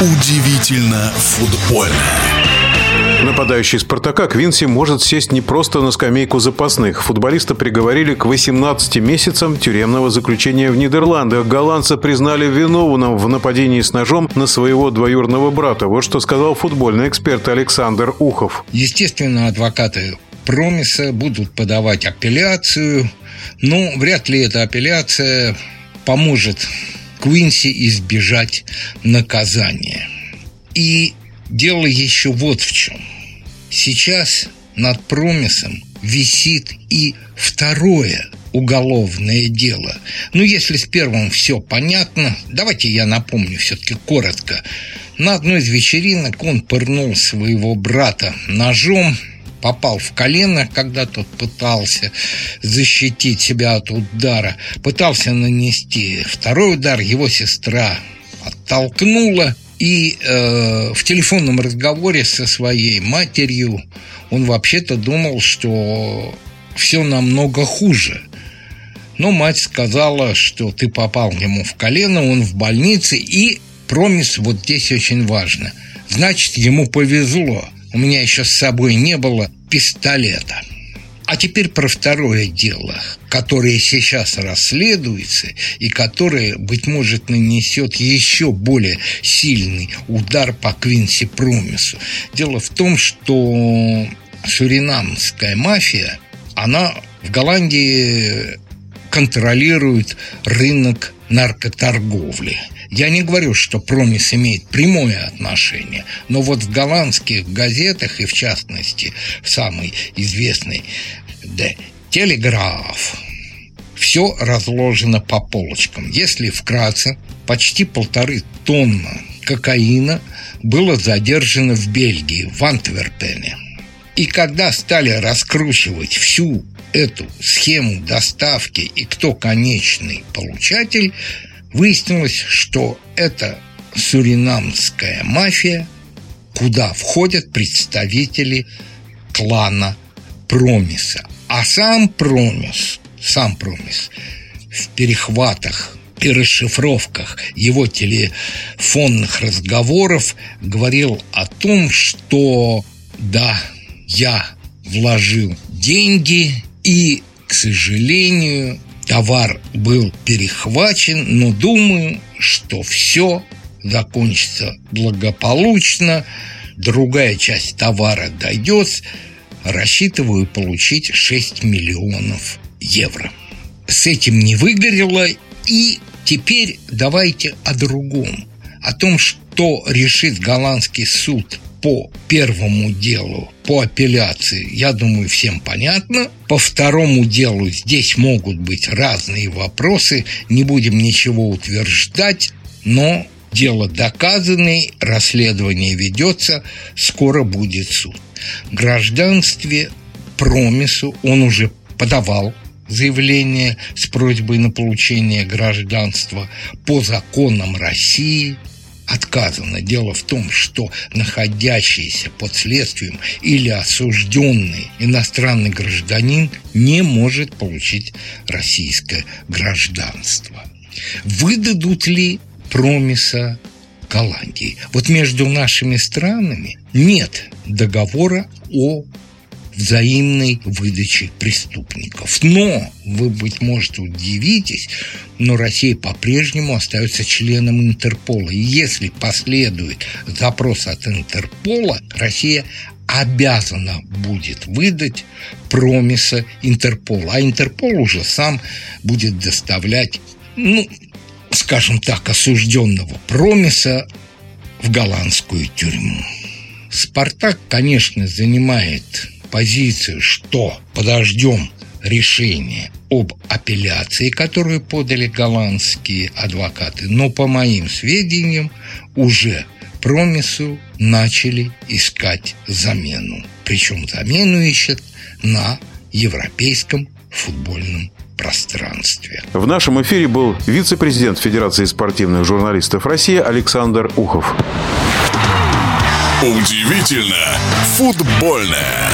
Удивительно футбольно. Нападающий «Спартака» Квинси может сесть не просто на скамейку запасных. Футболиста приговорили к 18 месяцам тюремного заключения в Нидерландах. Голландца признали виновным в нападении с ножом на своего двоюродного брата. Вот что сказал футбольный эксперт Александр Ухов. Естественно, адвокаты Промиса будут подавать апелляцию, но вряд ли эта апелляция поможет Квинси избежать наказания. И дело еще вот в чем. Сейчас над Промисом висит и второе уголовное дело. Ну, если с первым все понятно, давайте я напомню все-таки коротко. На одной из вечеринок он пырнул своего брата ножом, попал в колено, когда тот пытался защитить себя от удара, пытался нанести второй удар, его сестра оттолкнула, и э, в телефонном разговоре со своей матерью он вообще-то думал, что все намного хуже. Но мать сказала, что ты попал ему в колено, он в больнице, и промис вот здесь очень важно. Значит, ему повезло – у меня еще с собой не было пистолета. А теперь про второе дело, которое сейчас расследуется и которое, быть может, нанесет еще более сильный удар по Квинси Промису. Дело в том, что суринамская мафия, она в Голландии контролирует рынок наркоторговли. Я не говорю, что Промис имеет прямое отношение, но вот в голландских газетах, и в частности в самой известной «Де Телеграф», все разложено по полочкам. Если вкратце, почти полторы тонны кокаина было задержано в Бельгии, в Антверпене. И когда стали раскручивать всю эту схему доставки и кто конечный получатель, выяснилось, что это суринамская мафия, куда входят представители клана Промиса. А сам Промис, сам Промис в перехватах и расшифровках его телефонных разговоров говорил о том, что да, я вложил деньги и, к сожалению, товар был перехвачен, но думаю, что все закончится благополучно, другая часть товара дойдет, рассчитываю получить 6 миллионов евро. С этим не выгорело, и теперь давайте о другом, о том, что решит голландский суд по первому делу, по апелляции, я думаю, всем понятно. По второму делу здесь могут быть разные вопросы, не будем ничего утверждать, но дело доказанное, расследование ведется, скоро будет суд. Гражданстве Промису он уже подавал заявление с просьбой на получение гражданства по законам России – отказано. Дело в том, что находящийся под следствием или осужденный иностранный гражданин не может получить российское гражданство. Выдадут ли промиса Голландии? Вот между нашими странами нет договора о взаимной выдачи преступников. Но, вы, быть может, удивитесь, но Россия по-прежнему остается членом Интерпола. И если последует запрос от Интерпола, Россия обязана будет выдать промиса Интерпола. А Интерпол уже сам будет доставлять, ну, скажем так, осужденного промиса в голландскую тюрьму. Спартак, конечно, занимает позицию, что подождем решения об апелляции, которую подали голландские адвокаты, но по моим сведениям уже Промису начали искать замену. Причем замену ищут на европейском футбольном пространстве. В нашем эфире был вице-президент Федерации спортивных журналистов России Александр Ухов. Удивительно футбольное.